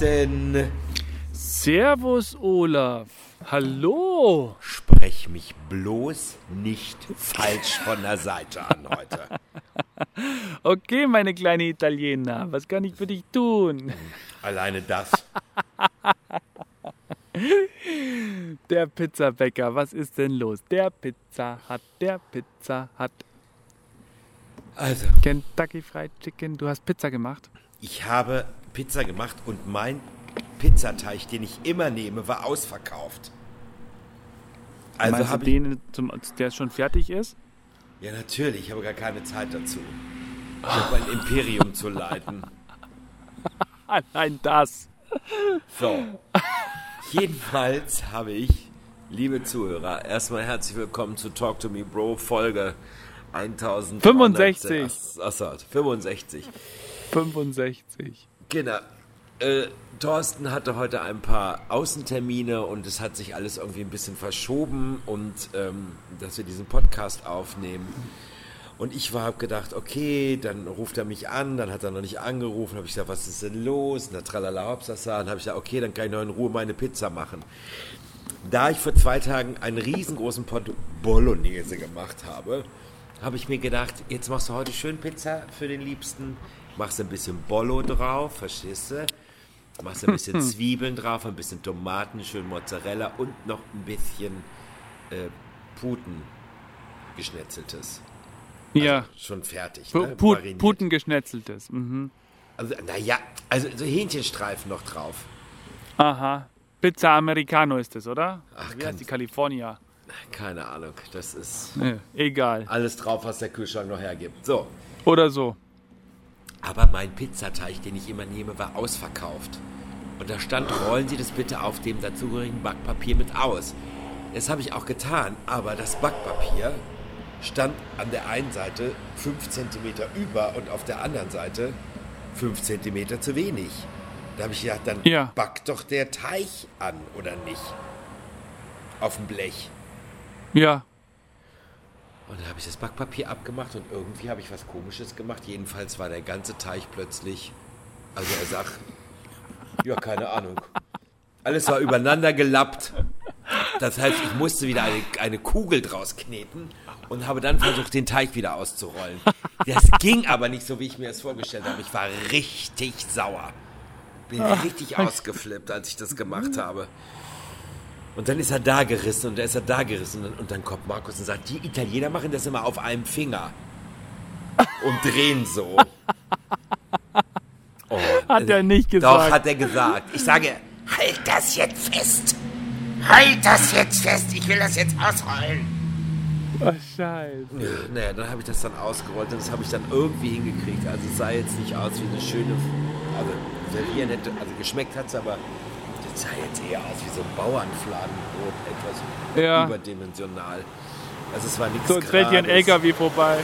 Thorsten. Servus Olaf. Hallo. Sprech mich bloß nicht falsch von der Seite an heute. Okay, meine kleine Italiener, was kann ich für dich tun? Alleine das. Der Pizzabäcker, was ist denn los? Der Pizza hat, der Pizza hat. Also, Kentucky Fried Chicken, du hast Pizza gemacht? Ich habe Pizza gemacht und mein Pizzateig, den ich immer nehme, war ausverkauft. Also Meinst du den, zum, der schon fertig ist? Ja, natürlich, ich habe gar keine Zeit dazu. Ich habe ein Imperium zu leiten. Allein das. So. Jedenfalls habe ich, liebe Zuhörer, erstmal herzlich willkommen zu Talk to Me Bro Folge 1000. 65. Achso, 65. 65. Genau. Äh, Thorsten hatte heute ein paar Außentermine und es hat sich alles irgendwie ein bisschen verschoben und ähm, dass wir diesen Podcast aufnehmen. Und ich war, hab gedacht, okay, dann ruft er mich an, dann hat er noch nicht angerufen, habe ich gesagt, was ist denn los? Und dann tralala hopsasa, dann habe ich gesagt, okay, dann kann ich noch in Ruhe meine Pizza machen. Da ich vor zwei Tagen einen riesengroßen Pot Bolognese gemacht habe, habe ich mir gedacht, jetzt machst du heute schön Pizza für den Liebsten, machst ein bisschen Bollo drauf, verstehst du? Machst ein bisschen Zwiebeln drauf, ein bisschen Tomaten, schön Mozzarella und noch ein bisschen äh, Puten geschnetzeltes. Ja. Schon fertig. Ne? Put, Mariniert. Putengeschnetzeltes. Mhm. Also, naja, also so Hähnchenstreifen noch drauf. Aha. Pizza Americano ist es, oder? Ach, Wie heißt die California? Keine Ahnung, das ist Nee, egal. alles drauf, was der Kühlschrank noch hergibt. So, Oder so. Aber mein Pizzateig, den ich immer nehme, war ausverkauft. Und da stand, rollen Sie das bitte auf dem dazugehörigen Backpapier mit aus. Das habe ich auch getan, aber das Backpapier stand an der einen Seite 5 cm über und auf der anderen Seite 5 cm zu wenig. Da habe ich gedacht, dann Ja. back doch der Teig an, oder nicht? Auf dem Blech. Ja. Und dann habe ich das Backpapier abgemacht und irgendwie habe ich was Komisches gemacht. Jedenfalls war der ganze Teig plötzlich, also er sagt, ja, keine Ahnung. Alles war übereinander gelappt. Das heißt, ich musste wieder eine, eine Kugel draus kneten und habe dann versucht, den Teig wieder auszurollen. Das ging aber nicht so, wie ich mir das vorgestellt habe. Ich war richtig sauer. Bin richtig ausgeflippt, als ich das gemacht habe. Und dann ist er da gerissen und dann ist er da gerissen. Und, und dann kommt Markus und sagt, die Italiener machen das immer auf einem Finger. Und drehen so. Oh, Hat er nicht Doch, gesagt. hat er gesagt. Ich sage, halt das jetzt fest. Halt das jetzt fest. Ich will das jetzt ausrollen. Ach, scheiße. Naja, dann habe ich das dann ausgerollt und das habe ich dann irgendwie hingekriegt. Also es sah jetzt nicht aus wie eine schöne, also servieren hätte, also geschmeckt hat es, aber sah jetzt eher aus wie so ein Bauernfladenbrot, etwas Ja. überdimensional. Also es war nichts So, jetzt fällt hier ein. LKW vorbei.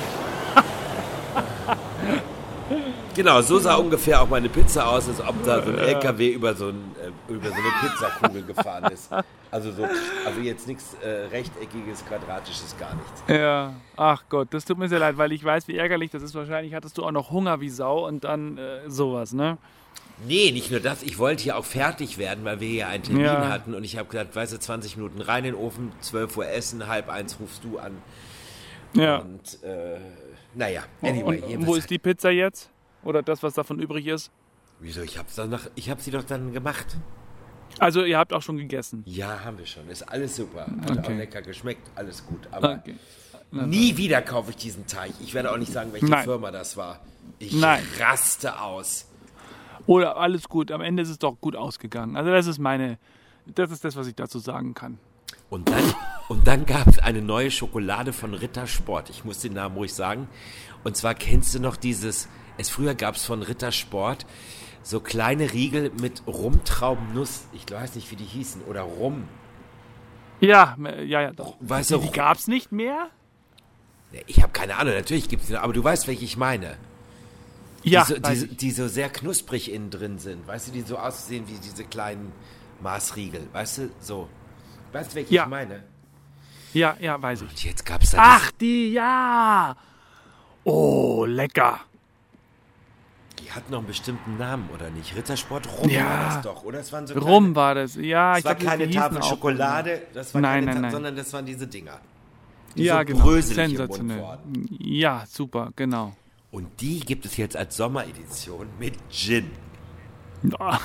Genau, so sah ungefähr auch meine Pizza aus, als ob da so ein LKW über so, ein, äh, über so eine Pizzakugel gefahren ist. Also, so, also jetzt nichts äh, rechteckiges, quadratisches, gar nichts. Ja. Ach Gott, das tut mir sehr leid, weil ich weiß, wie ärgerlich das ist. Wahrscheinlich hattest du auch noch Hunger wie Sau und dann äh, sowas, ne? Nee, nicht nur das, ich wollte ja auch fertig werden, weil wir ja einen Termin Ja. hatten und ich habe gesagt, weißt du, 20 Minuten rein in den Ofen, 12 Uhr essen, halb eins rufst du an. Ja. Und äh, naja, anyway. und, wo ist die Pizza jetzt? Oder das, was davon übrig ist? Wieso, ich hab's dann noch, ich hab sie doch dann gemacht. Also, ihr habt auch schon gegessen. Ja, haben wir schon, ist alles super. Hat auch Okay. lecker geschmeckt, alles gut. Aber Okay. Nie wieder kaufe ich diesen Teig. Ich werde auch nicht sagen, welche Nein. Firma das war. Ich Nein. raste aus. Oder alles gut, am Ende ist es doch gut ausgegangen. Also, das ist meine, das ist das, was ich dazu sagen kann. Und dann, und dann gab es eine neue Schokolade von Rittersport. Ich muss den Namen ruhig sagen. Und zwar kennst du noch dieses, es früher gab es von Rittersport so kleine Riegel mit Rumtraubennuss. Ich weiß nicht, wie die hießen. Oder Rum. Ja, ja, ja, doch. Weißt Die, du, die gab's nicht mehr? ich habe keine Ahnung, natürlich gibt es noch, aber du weißt, welche ich meine. Ja, die, so, die, die so sehr knusprig innen drin sind. Weißt du, die so aussehen wie diese kleinen Maßriegel. Weißt du, so. Weißt du, welche Ja. ich meine? ja, ja, weiß ich. Und jetzt gab es da Ach, die, ja. Oh, lecker. Die hat noch einen bestimmten Namen, oder nicht? Rittersport Rum Ja. war das doch, oder? Es waren so Rum kleine, war das. Ja, es ich war glaub, keine Tafel Schokolade, das war Nein, keine nein, nein. sondern das waren diese Dinger. Die Ja, so genau. Sensationell. Ja, super, genau. Und die gibt es jetzt als Sommeredition mit Gin. Ah.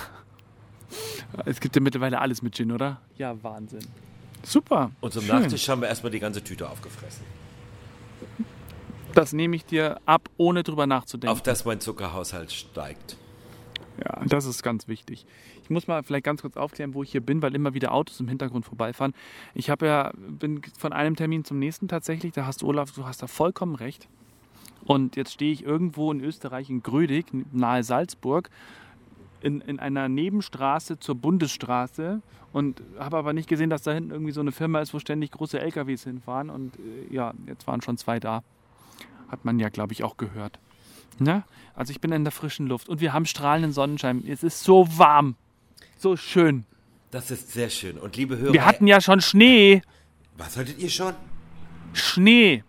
Es gibt ja mittlerweile alles mit Gin, oder? Ja, Wahnsinn. Super. Und zum schön. Nachtisch haben wir erstmal die ganze Tüte aufgefressen. Das nehme ich dir ab, ohne drüber nachzudenken. Auf dass mein Zuckerhaushalt steigt. Ja, das ist ganz wichtig. Ich muss mal vielleicht ganz kurz aufklären, wo ich hier bin, weil immer wieder Autos im Hintergrund vorbeifahren. Ich habe ja, bin von einem Termin zum nächsten tatsächlich. Da hast du, Olaf, du hast da vollkommen recht. Und jetzt stehe ich irgendwo in Österreich, in Grödig, nahe Salzburg, in, in einer Nebenstraße zur Bundesstraße und habe aber nicht gesehen, dass da hinten irgendwie so eine Firma ist, wo ständig große LKWs hinfahren. Und äh, ja, jetzt waren schon zwei da. Hat man ja, glaube ich, auch gehört. Ne? Also ich bin in der frischen Luft und wir haben strahlenden Sonnenschein. Es ist so warm, so schön. Das ist sehr schön. Und liebe Hörer, Wir hatten ja schon Schnee, was hattet ihr schon? Schnee.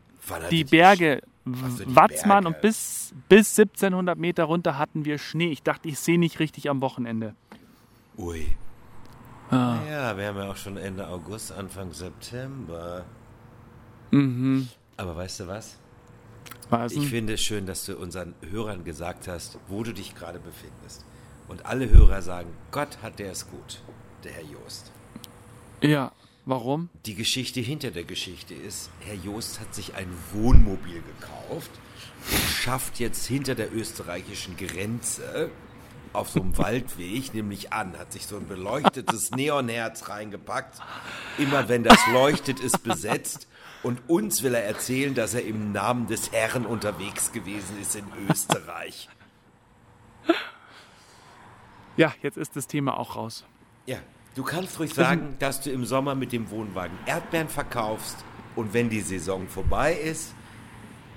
Die Berge, Watzmann Berge. und bis, bis 1700 Meter runter hatten wir Schnee. Ich dachte, ich sehe nicht richtig am Wochenende. Ui. Ah. Ja, wir haben ja auch schon Ende August, Anfang September. Mhm. Aber weißt du was? Was Ich finde es schön, dass du unseren Hörern gesagt hast, wo du dich gerade befindest. Und alle Hörer sagen, Gott hat der es gut, der Herr Joost. Ja, warum? Die Geschichte hinter der Geschichte ist, Herr Joost hat sich ein Wohnmobil gekauft und schafft jetzt hinter der österreichischen Grenze auf so einem Waldweg nämlich an, hat sich so ein beleuchtetes Neonherz reingepackt. Immer wenn das leuchtet, ist besetzt. Und uns will er erzählen, dass er im Namen des Herrn unterwegs gewesen ist in Österreich. Ja, jetzt ist das Thema auch raus. Ja, du kannst ruhig sagen, dass du im Sommer mit dem Wohnwagen Erdbeeren verkaufst und wenn die Saison vorbei ist,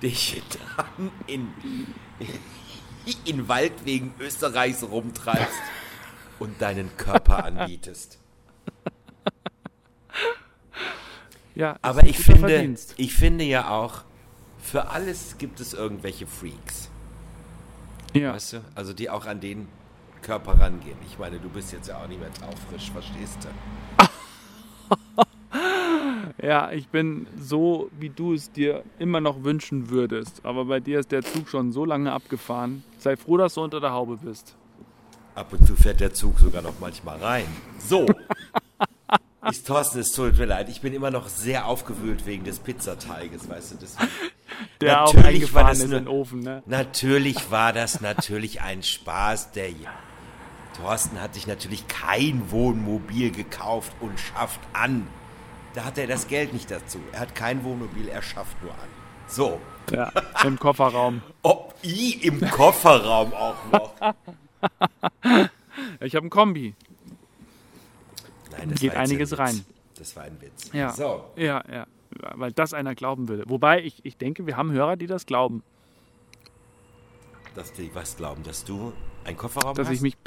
dich dann in, in Waldwegen Österreichs rumtreibst und deinen Körper anbietest. Ja, Aber ich finde, Verdienst. ich finde ja auch, für alles gibt es irgendwelche Freaks. Ja. Weißt du? Also die auch an den Körper rangehen. Ich meine, du bist jetzt ja auch nicht mehr taufrisch, verstehst du? ja, ich bin so, wie du es dir immer noch wünschen würdest. Aber bei dir ist der Zug schon so lange abgefahren. Sei froh, dass du unter der Haube bist. Ab und zu fährt der Zug sogar noch manchmal rein. So. Ich, Thorsten, es tut mir leid. Ich bin immer noch sehr aufgewühlt wegen des Pizzateiges, weißt du. Deswegen. Der auch Natürlich war eingefahren das ist nur- in den Ofen, ne? Natürlich war das natürlich ein Spaß. Der Thorsten hat sich natürlich kein Wohnmobil gekauft und schafft an. Da hat er das Geld nicht dazu. Er hat kein Wohnmobil, er schafft nur an. So. Ja, im Kofferraum. Oh, i, im Kofferraum auch noch. Ich habe einen Kombi. Nein, das Geht einiges ein rein. Das war ein Witz. Ja. So. Ja, ja. Weil das einer glauben würde. Wobei, ich, ich denke, wir haben Hörer, die das glauben. Dass die was glauben, dass du einen Kofferraum Dass hast? ich mich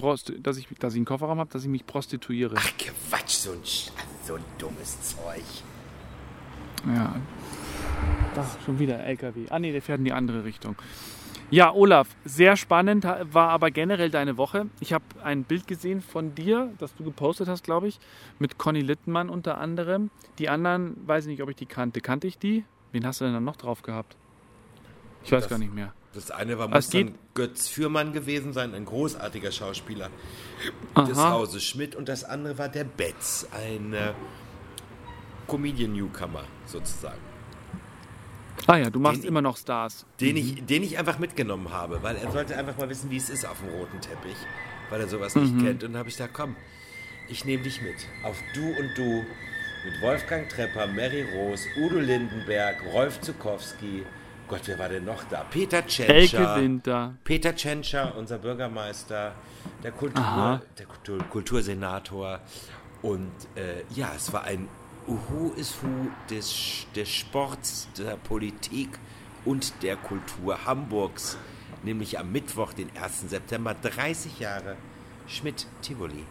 dass ich, dass ich einen Kofferraum habe, dass ich mich prostituiere. Ach, Quatsch, so ein, so ein dummes Zeug. Ja. Da, schon wieder LKW. Ah nee, der fährt in die andere Richtung. Ja, Olaf, sehr spannend war aber generell deine Woche. Ich habe ein Bild gesehen von dir, das du gepostet hast, glaube ich, mit Conny Littenmann unter anderem. Die anderen, weiß ich nicht, ob ich die kannte. Kannte ich die? Wen hast du denn dann noch drauf gehabt? Ich weiß Das- gar nicht mehr. Das eine war muss dann Götz Fürmann gewesen sein, ein großartiger Schauspieler des Aha. Hauses Schmidt. Und das andere war der Betz, ein äh, Comedian-Newcomer sozusagen. Ah ja, du machst Den- immer noch Stars. Den, ich, den ich einfach mitgenommen habe, weil er sollte einfach mal wissen, wie es ist auf dem roten Teppich, weil er sowas nicht kennt. Und dann habe ich gesagt, komm, ich nehme dich mit. Auf Du und Du mit Wolfgang Trepper, Mary Roos, Udo Lindenberg, Rolf Zukowski. Gott, wer war denn noch da? Peter Elke Tschentscher. Winter. Peter Tschentscher, unser Bürgermeister, der, Kultur, der Kultur, Kultursenator. Und äh, ja, es war ein Who is Who des, des Sports, der Politik und der Kultur Hamburgs. Nämlich am Mittwoch, den 1. September, 30 Jahre Schmidt Tivoli.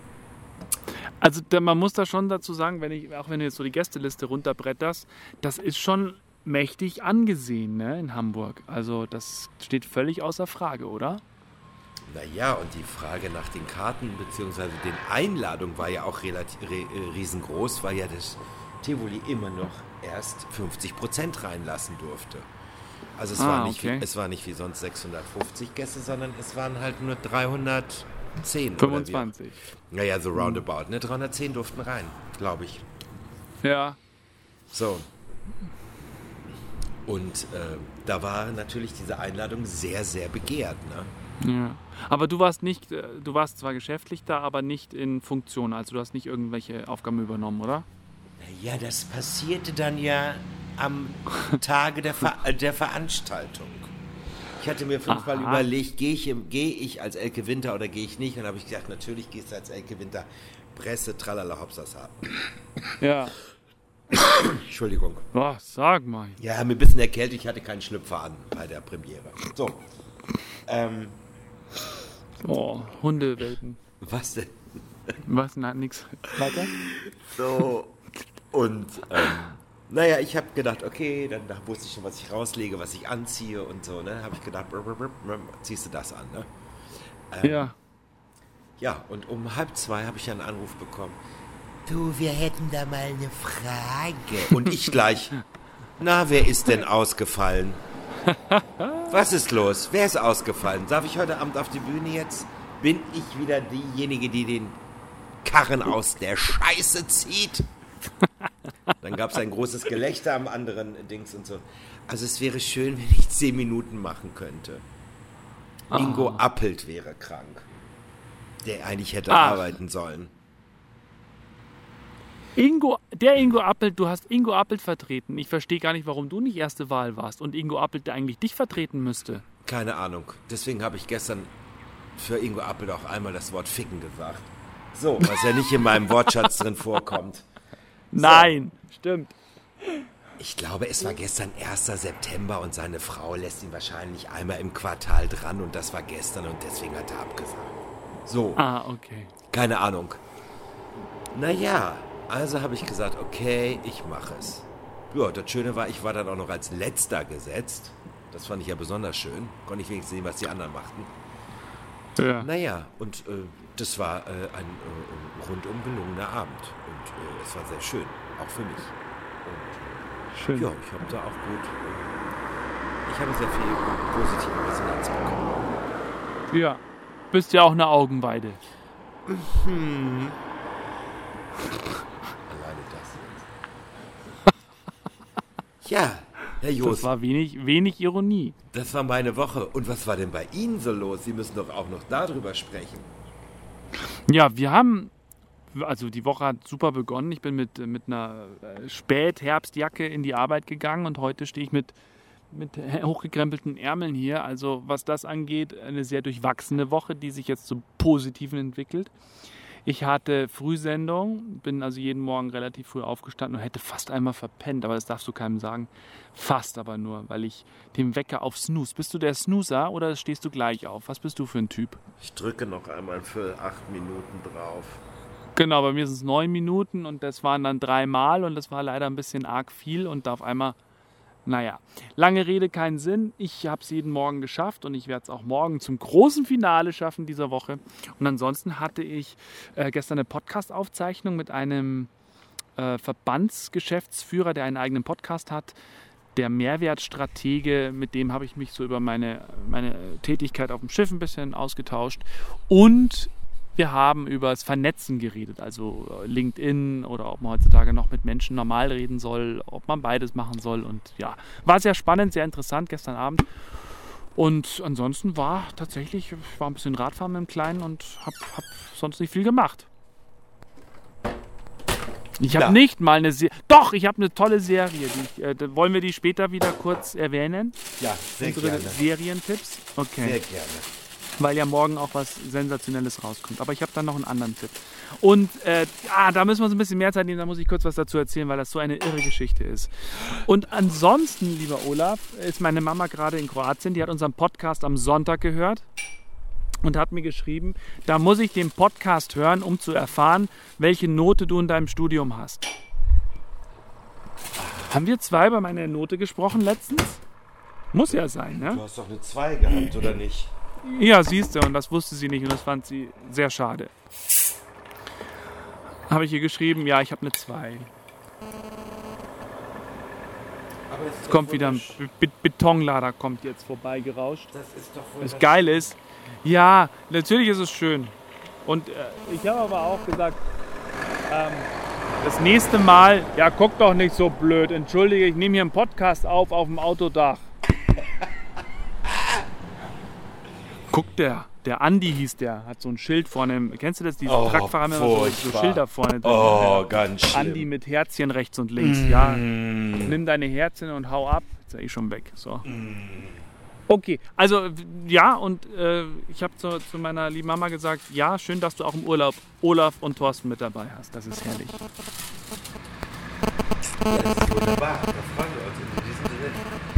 Also da, man muss da schon dazu sagen, wenn ich, auch wenn du jetzt so die Gästeliste runterbretterst, das ist schon mächtig angesehen ne, in Hamburg. Also das steht völlig außer Frage, oder? Naja, und die Frage nach den Karten bzw. den Einladungen war ja auch relativ re, äh, riesengroß, weil ja das Tivoli immer noch erst 50 Prozent reinlassen durfte. Also es, Ah, war nicht okay. wie, es war nicht wie sonst 650 Gäste, sondern es waren halt nur 310. oder wie? 25. Naja, so roundabout. Ne? 310 durften rein, glaube ich. Ja. So. Und äh, da war natürlich diese Einladung sehr, sehr begehrt. Ne? Ja. Aber du warst nicht, äh, du warst zwar geschäftlich da, aber nicht in Funktion. Also du hast nicht irgendwelche Aufgaben übernommen, oder? Ja, das passierte dann ja am Tage der, Ver äh, der Veranstaltung. Ich hatte mir fünfmal Aha. überlegt, gehe ich, gehe ich als Elke Winter oder gehe ich nicht? Und dann habe ich gesagt, natürlich gehst du als Elke Winter. Presse, tralala, hopsasa. Ja. Entschuldigung. Boah, sag mal. Ja, mir ein bisschen erkältet, ich hatte keinen Schlüpfer an bei der Premiere. So. Ähm, Oh, Hundewelpen. was denn? Was? Na, nix. Weiter? So. Und, ähm, naja, ich habe gedacht, okay, dann da wusste ich schon, was ich rauslege, was ich anziehe und so, ne? Habe ich gedacht, brr, brr, brr, ziehst du das an, ne? Ja. Ja, und um halb zwei habe ich einen Anruf bekommen. Du, wir hätten da mal eine Frage. Und ich gleich, na, wer ist denn ausgefallen? Was ist los? Wer ist ausgefallen? Darf ich heute Abend auf die Bühne jetzt? Bin ich wieder diejenige, die den Karren aus der Scheiße zieht? Dann gab es ein großes Gelächter am anderen Dings und so. Also es wäre schön, wenn ich zehn Minuten machen könnte. Ingo Appelt wäre krank. Der eigentlich hätte Ach. arbeiten sollen. Ingo, der Ingo Appelt, du hast Ingo Appelt vertreten. Ich verstehe gar nicht, warum du nicht erste Wahl warst und Ingo Appelt, der eigentlich dich vertreten müsste. Keine Ahnung. Deswegen habe ich gestern für Ingo Appelt auch einmal das Wort Ficken gesagt. So, was ja nicht in meinem Wortschatz drin vorkommt. Nein, stimmt. Ich glaube, es war gestern 1. September und seine Frau lässt ihn wahrscheinlich einmal im Quartal dran und das war gestern und deswegen hat er abgesagt. So, Ah, okay. keine Ahnung. Naja, also habe ich gesagt, okay, ich mache es. Ja, das Schöne war, ich war dann auch noch als letzter gesetzt. Das fand ich ja besonders schön. Konnte ich wenigstens sehen, was die anderen machten. Ja. Naja, und äh, das war äh, ein äh, rundum gelungener Abend. Und äh, es war sehr schön, auch für mich. Und Schön. ja, ich habe da auch gut. Äh, ich habe sehr viel positive Resonanz bekommen. Ja. Bist ja auch eine Augenweide. Alleine das jetzt. Ja, Herr Das Jost, war wenig, wenig Ironie. das war meine Woche. Und was war denn bei Ihnen so los? Sie müssen doch auch noch darüber sprechen. Ja, wir haben, also die Woche hat super begonnen. Ich bin mit, mit einer äh, Spätherbstjacke in die Arbeit gegangen und heute stehe ich mit, mit hochgekrempelten Ärmeln hier. Also was das angeht, eine sehr durchwachsene Woche, die sich jetzt zum Positiven entwickelt. Ich hatte Frühsendung, bin also jeden Morgen relativ früh aufgestanden und hätte fast einmal verpennt, aber das darfst du keinem sagen. Fast aber nur, weil ich den Wecker auf Snooze. Bist du der Snoozer oder stehst du gleich auf? Was bist du für ein Typ? Ich drücke noch einmal für acht Minuten drauf. Genau, bei mir sind es neun Minuten und das waren dann dreimal und das war leider ein bisschen arg viel und da auf einmal, naja, lange Rede, keinen Sinn. Ich habe es jeden Morgen geschafft und ich werde es auch morgen zum großen Finale schaffen dieser Woche. Und ansonsten hatte ich äh, gestern eine Podcast-Aufzeichnung mit einem äh, Verbandsgeschäftsführer, der einen eigenen Podcast hat. Der Mehrwertstratege, mit dem habe ich mich so über meine, meine Tätigkeit auf dem Schiff ein bisschen ausgetauscht. Und wir haben über das Vernetzen geredet, also äh, LinkedIn oder ob man heutzutage noch mit Menschen normal reden soll, ob man beides machen soll. Und ja, war sehr spannend, sehr interessant gestern Abend. Und ansonsten war tatsächlich, ich war ein bisschen Radfahren mit dem Kleinen und habe hab sonst nicht viel gemacht. Ich habe Ja. nicht mal eine Serie. Doch, ich habe eine tolle Serie. Die äh, wollen wir die später wieder kurz erwähnen? Ja, sehr Unsere gerne. Serientipps? Okay Sehr gerne. Weil ja morgen auch was Sensationelles rauskommt. Aber ich habe dann noch einen anderen Tipp. Und äh, ah, da müssen wir uns ein bisschen mehr Zeit nehmen, da muss ich kurz was dazu erzählen, weil das so eine irre Geschichte ist. Und ansonsten, lieber Olaf, ist meine Mama gerade in Kroatien, die hat unseren Podcast am Sonntag gehört und hat mir geschrieben, da muss ich den Podcast hören, um zu erfahren, welche Note du in deinem Studium hast. Haben wir zwei über meine Note gesprochen letztens? Muss ja sein, ne? Du hast doch eine 2 gehabt, oder nicht? Ja, siehst du, und das wusste sie nicht und das fand sie sehr schade. Habe ich ihr geschrieben, ja, ich habe eine 2. Jetzt kommt wieder ein Be Betonlader kommt jetzt vorbei gerauscht. Das ist doch wohl Das geil ist, ja, natürlich ist es schön. Und äh, ich habe aber auch gesagt, ähm, das nächste Mal, ja, guck doch nicht so blöd. Entschuldige, ich nehme hier einen Podcast auf auf dem Autodach. Guck der, der Andi hieß der, hat so ein Schild vorne. Kennst du das? Diese Oh, Truckfahrer haben immer so, so. Schilder vorne. drin. Oh, ganz schlimm. Andi mit Herzchen rechts und links. Ja, nimm deine Herzchen und hau ab. Ist ja eh schon weg. So. Okay, also ja, und äh, ich habe zu, zu meiner lieben Mama gesagt, ja, schön, dass du auch im Urlaub Olaf und Thorsten mit dabei hast. Das ist herrlich. Ja, das ist wunderbar. Da freuen wir uns. In diesem Sinne,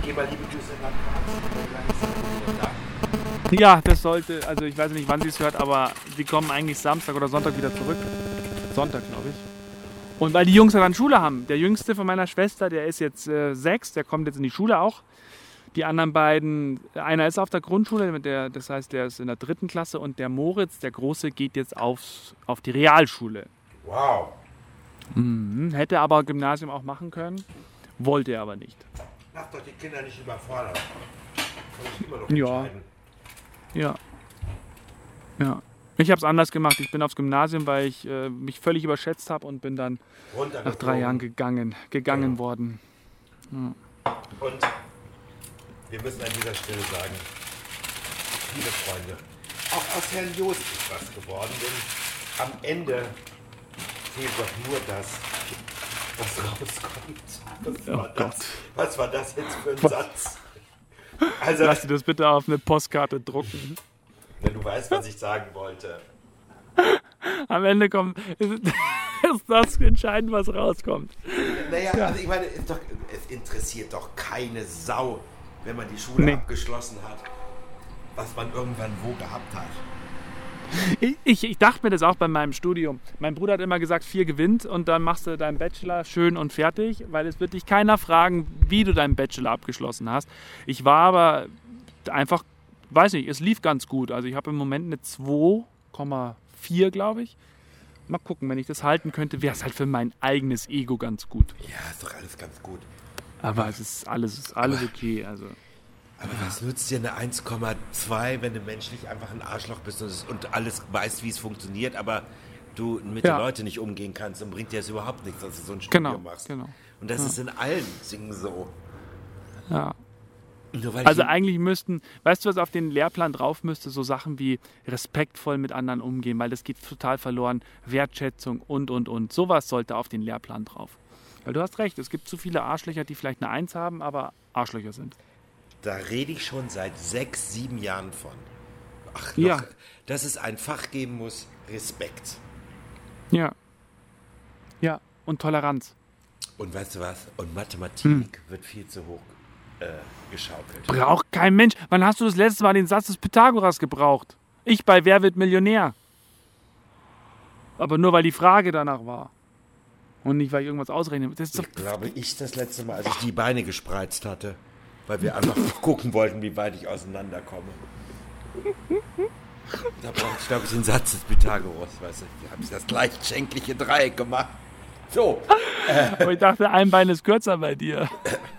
geh mal liebe Grüße nach Karlsruhe. Ja, das sollte, also ich weiß nicht, wann sie es hört, aber sie kommen eigentlich Samstag oder Sonntag wieder zurück. Sonntag, glaube ich. Und weil die Jungs ja dann Schule haben. Der jüngste von meiner Schwester, der ist jetzt äh, sechs, der kommt jetzt in die Schule auch. Die anderen beiden, einer ist auf der Grundschule, der, das heißt, der ist in der dritten Klasse und der Moritz, der Große, geht jetzt aufs, auf die Realschule. Wow. Hm, hätte aber Gymnasium auch machen können, wollte er aber nicht. Mach doch die Kinder nicht überfordern. Kann ich immer noch Ja. Ja. Ja. Ich habe es anders gemacht. Ich bin aufs Gymnasium, weil ich äh, mich völlig überschätzt habe und bin dann nach drei Jahren gegangen, gegangen Ja. worden. Und wir müssen an dieser Stelle sagen, liebe Freunde, auch aus Herrn Jost ist was geworden, denn am Ende fehlt doch nur das, was rauskommt. Was, Oh war, das? Gott. was war das jetzt für ein Satz? Also, Lass dir das bitte auf eine Postkarte drucken. wenn du weißt, was ich sagen wollte. Am Ende kommt, ist, ist das entscheidend, was rauskommt. Naja, also ich meine, doch, es interessiert doch keine Sau, wenn man die Schule Nee. abgeschlossen hat, was man irgendwann wo gehabt hat. Ich, ich, ich dachte mir das auch bei meinem Studium. Mein Bruder hat immer gesagt, vier gewinnt und dann machst du deinen Bachelor schön und fertig, weil es wird dich keiner fragen, wie du deinen Bachelor abgeschlossen hast. Ich war aber einfach, weiß nicht, es lief ganz gut. Also ich habe im Moment eine 2,4, glaube ich. Mal gucken, wenn ich das halten könnte, wäre es halt für mein eigenes Ego ganz gut. Ja, ist doch alles ganz gut. Aber es ist alles, ist alles okay. Also Aber was nützt dir eine 1,2, wenn du menschlich einfach ein Arschloch bist und, es- und alles weißt, wie es funktioniert, aber du mit Ja. den Leuten nicht umgehen kannst, dann bringt dir das überhaupt nichts, dass du so ein Studium genau, machst. genau. Und das ist in allen Dingen so. Ja. Also ich, eigentlich müssten, weißt du, was auf den Lehrplan drauf müsste? So Sachen wie respektvoll mit anderen umgehen, weil das geht total verloren. Wertschätzung und, und, und. Sowas sollte auf den Lehrplan drauf. Weil du hast recht, es gibt zu viele Arschlöcher, die vielleicht eine Eins haben, aber Arschlöcher sind. Da rede ich schon seit sechs, sieben Jahren von. Ach, noch, Ja. dass es ein Fach geben muss, Respekt. Ja. Ja, und Toleranz. Und weißt du was? Und Mathematik Hm. wird viel zu hoch äh, geschaukelt. Braucht kein Mensch. Wann hast du das letzte Mal den Satz des Pythagoras gebraucht? Ich bei Wer wird Millionär? Aber nur weil die Frage danach war. Und nicht, weil ich irgendwas ausrechne. Das Ich glaube, ich das letzte Mal, als ich die Beine gespreizt hatte, weil wir einfach gucken wollten, wie weit ich auseinanderkomme. Da brauchte ich, glaube ich, den Satz des Pythagoras, weißt du. Wir haben das gleichschenkliche Dreieck gemacht. So, Aber ich dachte, ein Bein ist kürzer bei dir.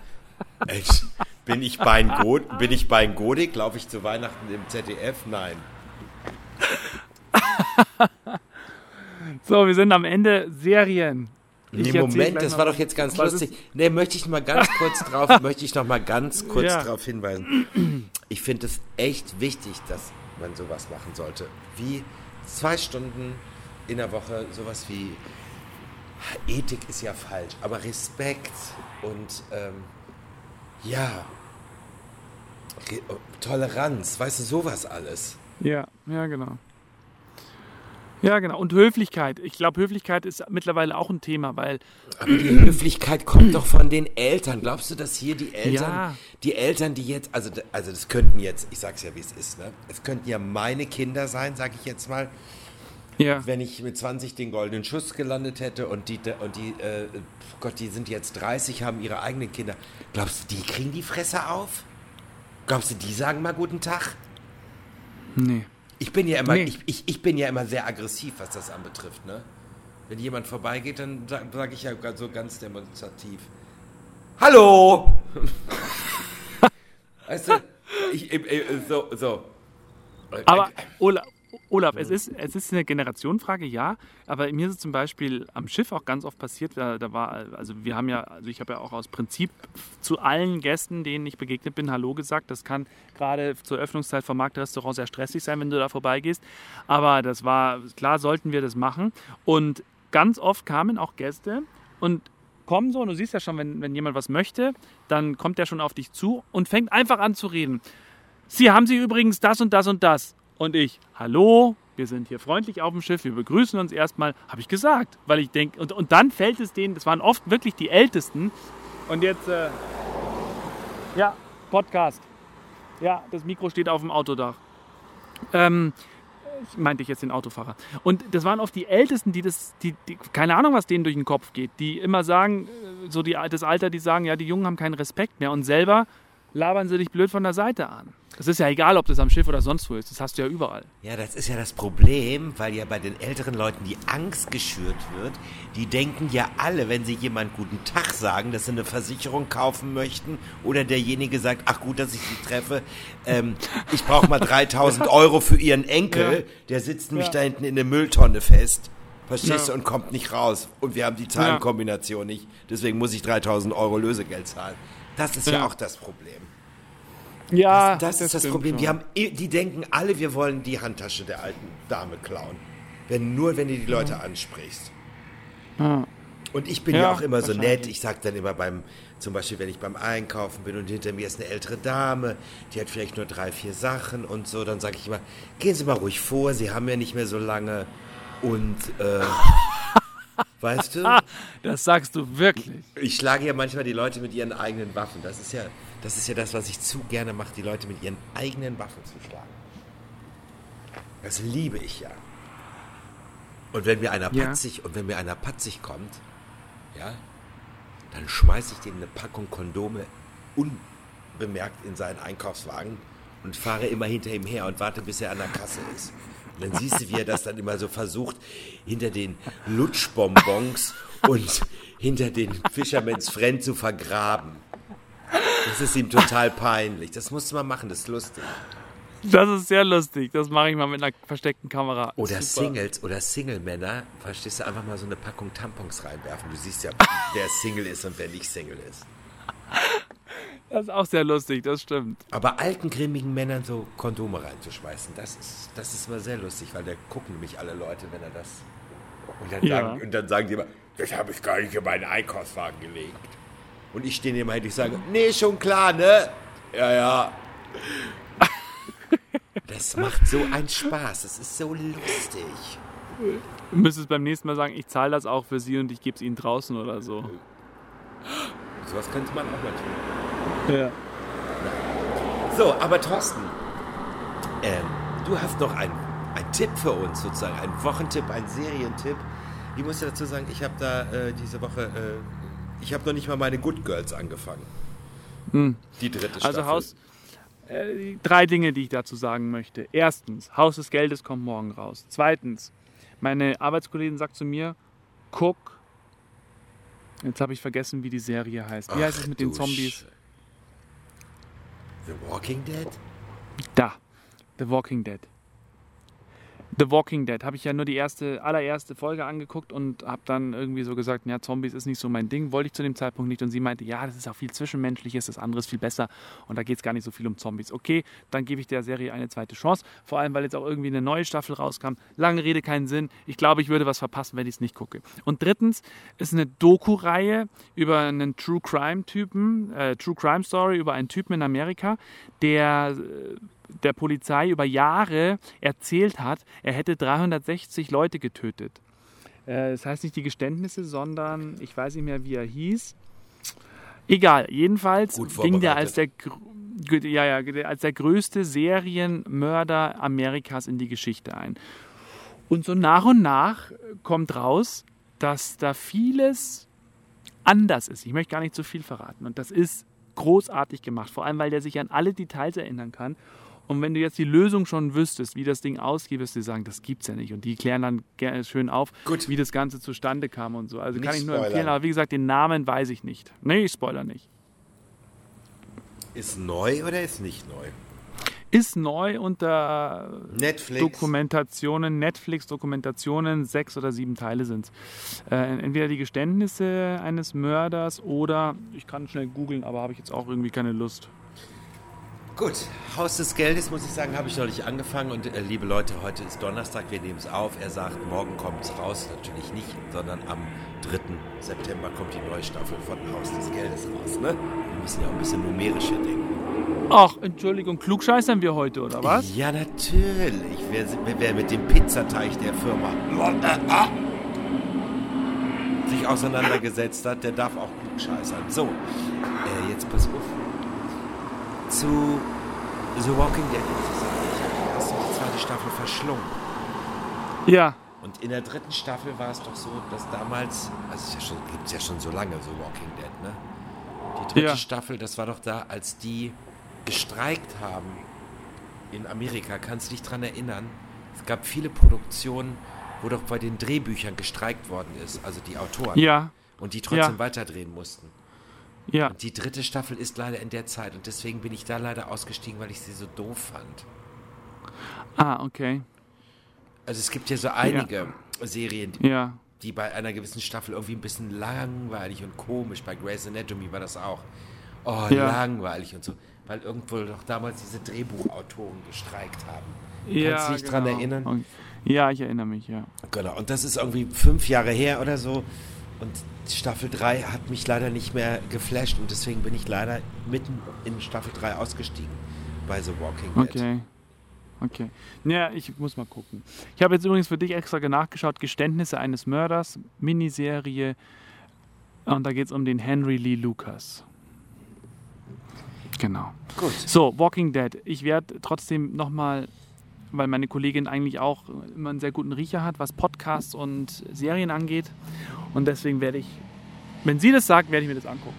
Mensch, bin ich Bein God, bin ich Bein Godik? Laufe ich zu Weihnachten im ZDF? Nein. So, wir sind am Ende Serien. Nee, Moment, das war doch jetzt ganz lustig. Nee, möchte ich mal ganz kurz drauf, möchte ich noch mal ganz kurz Ja. darauf hinweisen. Ich finde es echt wichtig, dass man sowas machen sollte. Wie zwei Stunden in der Woche, sowas wie Ethik ist ja falsch, aber Respekt und ähm, ja, Re Toleranz, weißt du, sowas alles. Ja, ja, genau. Ja, genau. Und Höflichkeit. Ich glaube, Höflichkeit ist mittlerweile auch ein Thema, weil Aber die Höflichkeit kommt doch von den Eltern. Glaubst du, dass hier die Eltern, Ja. die Eltern, die jetzt, also, also das könnten jetzt, ich sag's ja, wie es ist, ne? Es könnten ja meine Kinder sein, sag ich jetzt mal, ja, wenn ich mit 20 den goldenen Schuss gelandet hätte und die, und die, äh, Gott, die sind jetzt 30, haben ihre eigenen Kinder. Glaubst du, die kriegen die Fresse auf? Glaubst du, die sagen mal guten Tag? Nee. Ich bin ja immer, Nee. ich, ich, ich bin ja immer sehr aggressiv, was das anbetrifft, ne? Wenn jemand vorbeigeht, dann sage sag ich ja so ganz demonstrativ. Hallo! weißt du, ich, so, so. Aber Olaf, Olaf es, ist, es ist eine Generationenfrage, ja. Aber mir ist es zum Beispiel am Schiff auch ganz oft passiert. Da, da war, also wir haben ja, also ich habe ja auch aus Prinzip zu allen Gästen, denen ich begegnet bin, Hallo gesagt. Das kann gerade zur Öffnungszeit vom Marktrestaurant sehr stressig sein, wenn du da vorbeigehst. Aber das war, klar sollten wir das machen. Und ganz oft kamen auch Gäste und kommen so, und du siehst ja schon, wenn, wenn jemand was möchte, dann kommt der schon auf dich zu und fängt einfach an zu reden. Sie haben Sie übrigens das und das und das. Und ich, hallo, wir sind hier freundlich auf dem Schiff, wir begrüßen uns erstmal, habe ich gesagt. Weil ich denke, und, und dann fällt es denen, das waren oft wirklich die Ältesten. Und jetzt, äh, ja, Podcast. Ja, das Mikro steht auf dem Autodach. Ähm, meinte ich jetzt den Autofahrer. Und das waren oft die Ältesten, die das, die, die, keine Ahnung, was denen durch den Kopf geht, die immer sagen, äh, so die, das Alter, die sagen, ja, die Jungen haben keinen Respekt mehr und selber labern sie dich blöd von der Seite an. Das ist ja egal, ob das am Schiff oder sonst wo ist, das hast du ja überall. Ja, das ist ja das Problem, weil ja bei den älteren Leuten die Angst geschürt wird. Die denken ja alle, wenn sie jemand guten Tag sagen, dass sie eine Versicherung kaufen möchten oder derjenige sagt, ach gut, dass ich sie treffe, ähm, ich brauche mal 3000 Euro für ihren Enkel, Ja. der sitzt nämlich Ja. da hinten in der Mülltonne fest. Verstehst Ja. du? Und kommt nicht raus. Und wir haben die Zahlenkombination nicht. Deswegen muss ich 3000 Euro Lösegeld zahlen. Das ist ja, Ja. auch das Problem. Ja, Das, ist das stimmt Problem. schon. Die, haben, die denken alle, wir wollen die Handtasche der alten Dame klauen. Wenn, nur wenn du die Leute ansprichst. Ja. Und ich bin ja, Ja, auch immer so nett. Ich sag dann immer beim, zum Beispiel, wenn ich beim Einkaufen bin und hinter mir ist eine ältere Dame, die hat vielleicht nur drei, vier Sachen und so, dann sage ich immer, gehen Sie mal ruhig vor, Sie haben ja nicht mehr so lange. Und, äh, weißt du, Das sagst du wirklich. ich schlage ja manchmal die Leute mit ihren eigenen Waffen. Das ist ja das, ist ja das was ich zu gerne mache, die Leute mit ihren eigenen Waffen zu schlagen. Das liebe ich ja. Und wenn mir einer Ja. patzig und wenn mir einer patzig kommt, ja, dann schmeiße ich dem eine Packung Kondome unbemerkt in seinen Einkaufswagen und fahre immer hinter ihm her und warte, bis er an der Kasse ist. Dann siehst du, wie er das dann immer so versucht, hinter den Lutschbonbons und hinter den Fisherman's Friend zu vergraben. Das ist ihm total peinlich. Das musst du mal machen, das ist lustig. Das ist sehr lustig. Das mache ich mal mit einer versteckten Kamera. Oder Super. Singles oder Single-Männer, verstehst du, einfach mal so eine Packung Tampons reinwerfen. Du siehst ja, wer Single ist und wer nicht Single ist. Das ist auch sehr lustig, das stimmt. Aber alten, grimmigen Männern so Kondome reinzuschmeißen, das ist, das ist mal sehr lustig, weil da gucken nämlich alle Leute, wenn er das. Und dann, Ja. sagen, und dann sagen die immer, das habe ich gar nicht in meinen Einkaufswagen gelegt. Und ich stehe immer hin, ich sage, nee, schon klar, ne? Ja, ja. Das macht so einen Spaß, das ist so lustig. Du müsstest beim nächsten Mal sagen, ich zahle das auch für Sie und ich gebe es Ihnen draußen oder so. Sowas könnte man auch mal tun. Ja. So, aber Thorsten, ähm, du hast noch einen, einen Tipp für uns sozusagen, einen Wochentipp, einen Serientipp. Ich muss ja dazu sagen, ich habe da äh, diese Woche, äh, ich habe noch nicht mal meine Good Girls angefangen. Die dritte Staffel. Also Haus, äh, drei Dinge, die ich dazu sagen möchte. Erstens, Haus des Geldes kommt morgen raus. Zweitens, meine Arbeitskollegin sagt zu mir, guck, jetzt habe ich vergessen, wie die Serie heißt. Wie heißt Ach es mit den Zombies? Sch- The Walking Dead? Da, The Walking Dead. The Walking Dead habe ich ja nur die erste, allererste Folge angeguckt und habe dann irgendwie so gesagt, ja, Zombies ist nicht so mein Ding, wollte ich zu dem Zeitpunkt nicht. Und sie meinte, ja, das ist auch viel Zwischenmenschliches, das andere ist viel besser und da geht es gar nicht so viel um Zombies. Okay, dann gebe ich der Serie eine zweite Chance, vor allem, weil jetzt auch irgendwie eine neue Staffel rauskam. Lange Rede, keinen Sinn. Ich glaube, ich würde was verpassen, wenn ich es nicht gucke. Und drittens ist eine Doku-Reihe über einen True Crime-Typen, äh, True Crime Story über einen Typen in Amerika, der äh, der Polizei über Jahre erzählt hat, er hätte 360 Leute getötet. Äh, Das heißt nicht die Geständnisse, sondern ich weiß nicht mehr, wie er hieß. Egal, jedenfalls ging der als der, ja, ja, als der größte Serienmörder Amerikas in die Geschichte ein. Und so nach und nach kommt raus, dass da vieles anders ist. Ich möchte gar nicht zu viel verraten. Und das ist großartig gemacht, vor allem weil der sich an alle Details erinnern kann. Und wenn du jetzt die Lösung schon wüsstest, wie das Ding ausgeht, wirst du sagen, das gibt's ja nicht. Und die klären dann gerne schön auf, Gut. wie das Ganze zustande kam und so. Also Nicht kann ich nur spoilern. empfehlen, aber wie gesagt, den Namen weiß ich nicht. Nee, ich spoiler nicht. Ist neu oder ist nicht neu? Ist neu unter Netflix. Dokumentationen, Netflix-Dokumentationen, sechs oder sieben Teile sind es. Äh, entweder die Geständnisse eines Mörders oder, ich kann schnell googeln, aber habe ich jetzt auch irgendwie keine Lust. Gut, Haus des Geldes, muss ich sagen, habe ich neulich angefangen. Und äh, liebe Leute, heute ist Donnerstag, wir nehmen es auf. Er sagt, morgen kommt es raus. Natürlich nicht, sondern am 3. September kommt die neue Staffel von Haus des Geldes raus. Ne? Wir müssen ja auch ein bisschen numerischer denken. Ach, Entschuldigung, klugscheißern wir heute, oder was? Ja, natürlich. Wer, wer, mit dem Pizzateig der Firma sich auseinandergesetzt hat, der darf auch klugscheißern. So, äh, jetzt pass auf. Zu The Walking Dead muss ich sagen, ich habe die erste und die zweite Staffel verschlungen. Ja, Und in der dritten Staffel war es doch so, dass damals, also es ja gibt es ja schon so lange, so Walking Dead, ne? Die dritte Ja. Staffel, das war doch da, als die gestreikt haben in Amerika. Kannst du dich dran erinnern? Es gab viele Produktionen, wo doch bei den Drehbüchern gestreikt worden ist, also die Autoren. ja, Und die trotzdem Ja. weiterdrehen mussten. Ja. Und die dritte Staffel ist leider in der Zeit und deswegen bin ich da leider ausgestiegen, weil ich sie so doof fand. Ah, okay. Also es gibt ja so einige Serien, die Ja, die bei einer gewissen Staffel irgendwie ein bisschen langweilig und komisch. Bei Grey's Anatomy war das auch. Oh, Ja. langweilig und so. Weil irgendwo doch damals diese Drehbuchautoren gestreikt haben. ja. Kannst du dich dran genau. erinnern? Und- Ja, ich erinnere mich, ja. Genau. Und das ist irgendwie fünf Jahre her oder so. Und Staffel 3 hat mich leider nicht mehr geflasht und deswegen bin ich leider mitten in Staffel 3 ausgestiegen bei The Walking Dead. Okay. Okay. Ja, ich muss mal gucken. Ich habe jetzt übrigens für dich extra nachgeschaut: Geständnisse eines Mörders, Miniserie. Und da geht es um den Henry Lee Lucas. Genau. Gut. So, Walking Dead. Ich werde trotzdem nochmal, weil meine Kollegin eigentlich auch immer einen sehr guten Riecher hat, was Podcasts und Serien angeht. Und deswegen werde ich, wenn sie das sagt, werde ich mir das angucken.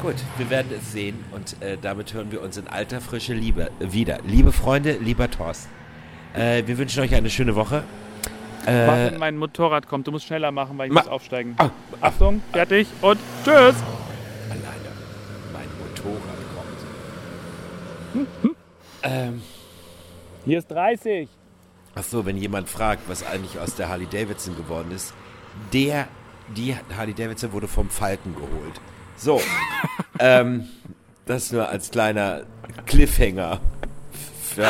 Gut, wir werden es sehen und äh, damit hören wir uns in alter Frische Liebe wieder. Liebe Freunde, lieber Thorsten, äh, wir wünschen euch eine schöne Woche. Äh, mein Motorrad kommt. Du musst schneller machen, weil ich Ma- muss aufsteigen. ah, ah, Achtung, fertig und tschüss. alleine mein Motorrad kommt. ähm, Hier ist 30. ach so, wenn jemand fragt, was eigentlich aus der Harley Davidson geworden ist, der, die Harley Davidson wurde vom Falken geholt. So, ähm, das nur als kleiner Cliffhanger für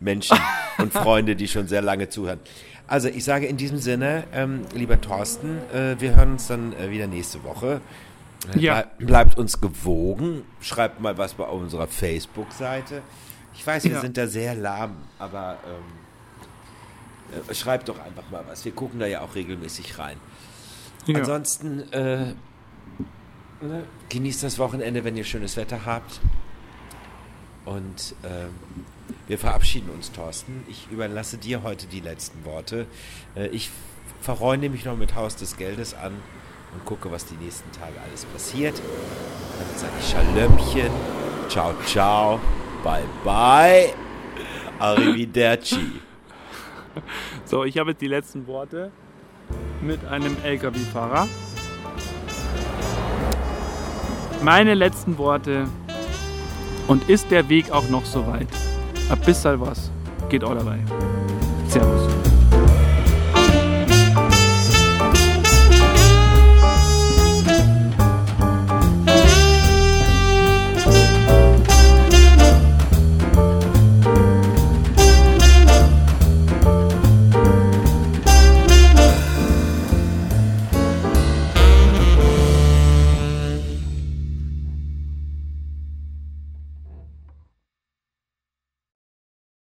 Menschen und Freunde, die schon sehr lange zuhören. Also ich sage in diesem Sinne, ähm, lieber Thorsten, äh, wir hören uns dann äh, wieder nächste Woche. Ja. blei- Bleibt uns gewogen, schreibt mal was bei unserer Facebook-Seite. Ich weiß, wir Ja. sind da sehr lahm, aber ähm, äh, schreibt doch einfach mal was. Wir gucken da ja auch regelmäßig rein. Ja. Ansonsten äh, ne, genießt das Wochenende, wenn ihr schönes Wetter habt. Und ähm, wir verabschieden uns, Thorsten. Ich überlasse dir heute die letzten Worte. Äh, ich verreune mich noch mit Haus des Geldes an und gucke, was die nächsten Tage alles passiert. Dann sage ich Schalömchen, ciao, ciao, bye, bye, arrivederci. So, ich habe jetzt die letzten Worte mit einem LKW-Fahrer. Meine letzten Worte. Und ist der Weg auch noch so weit? Ein bisschen was geht auch dabei.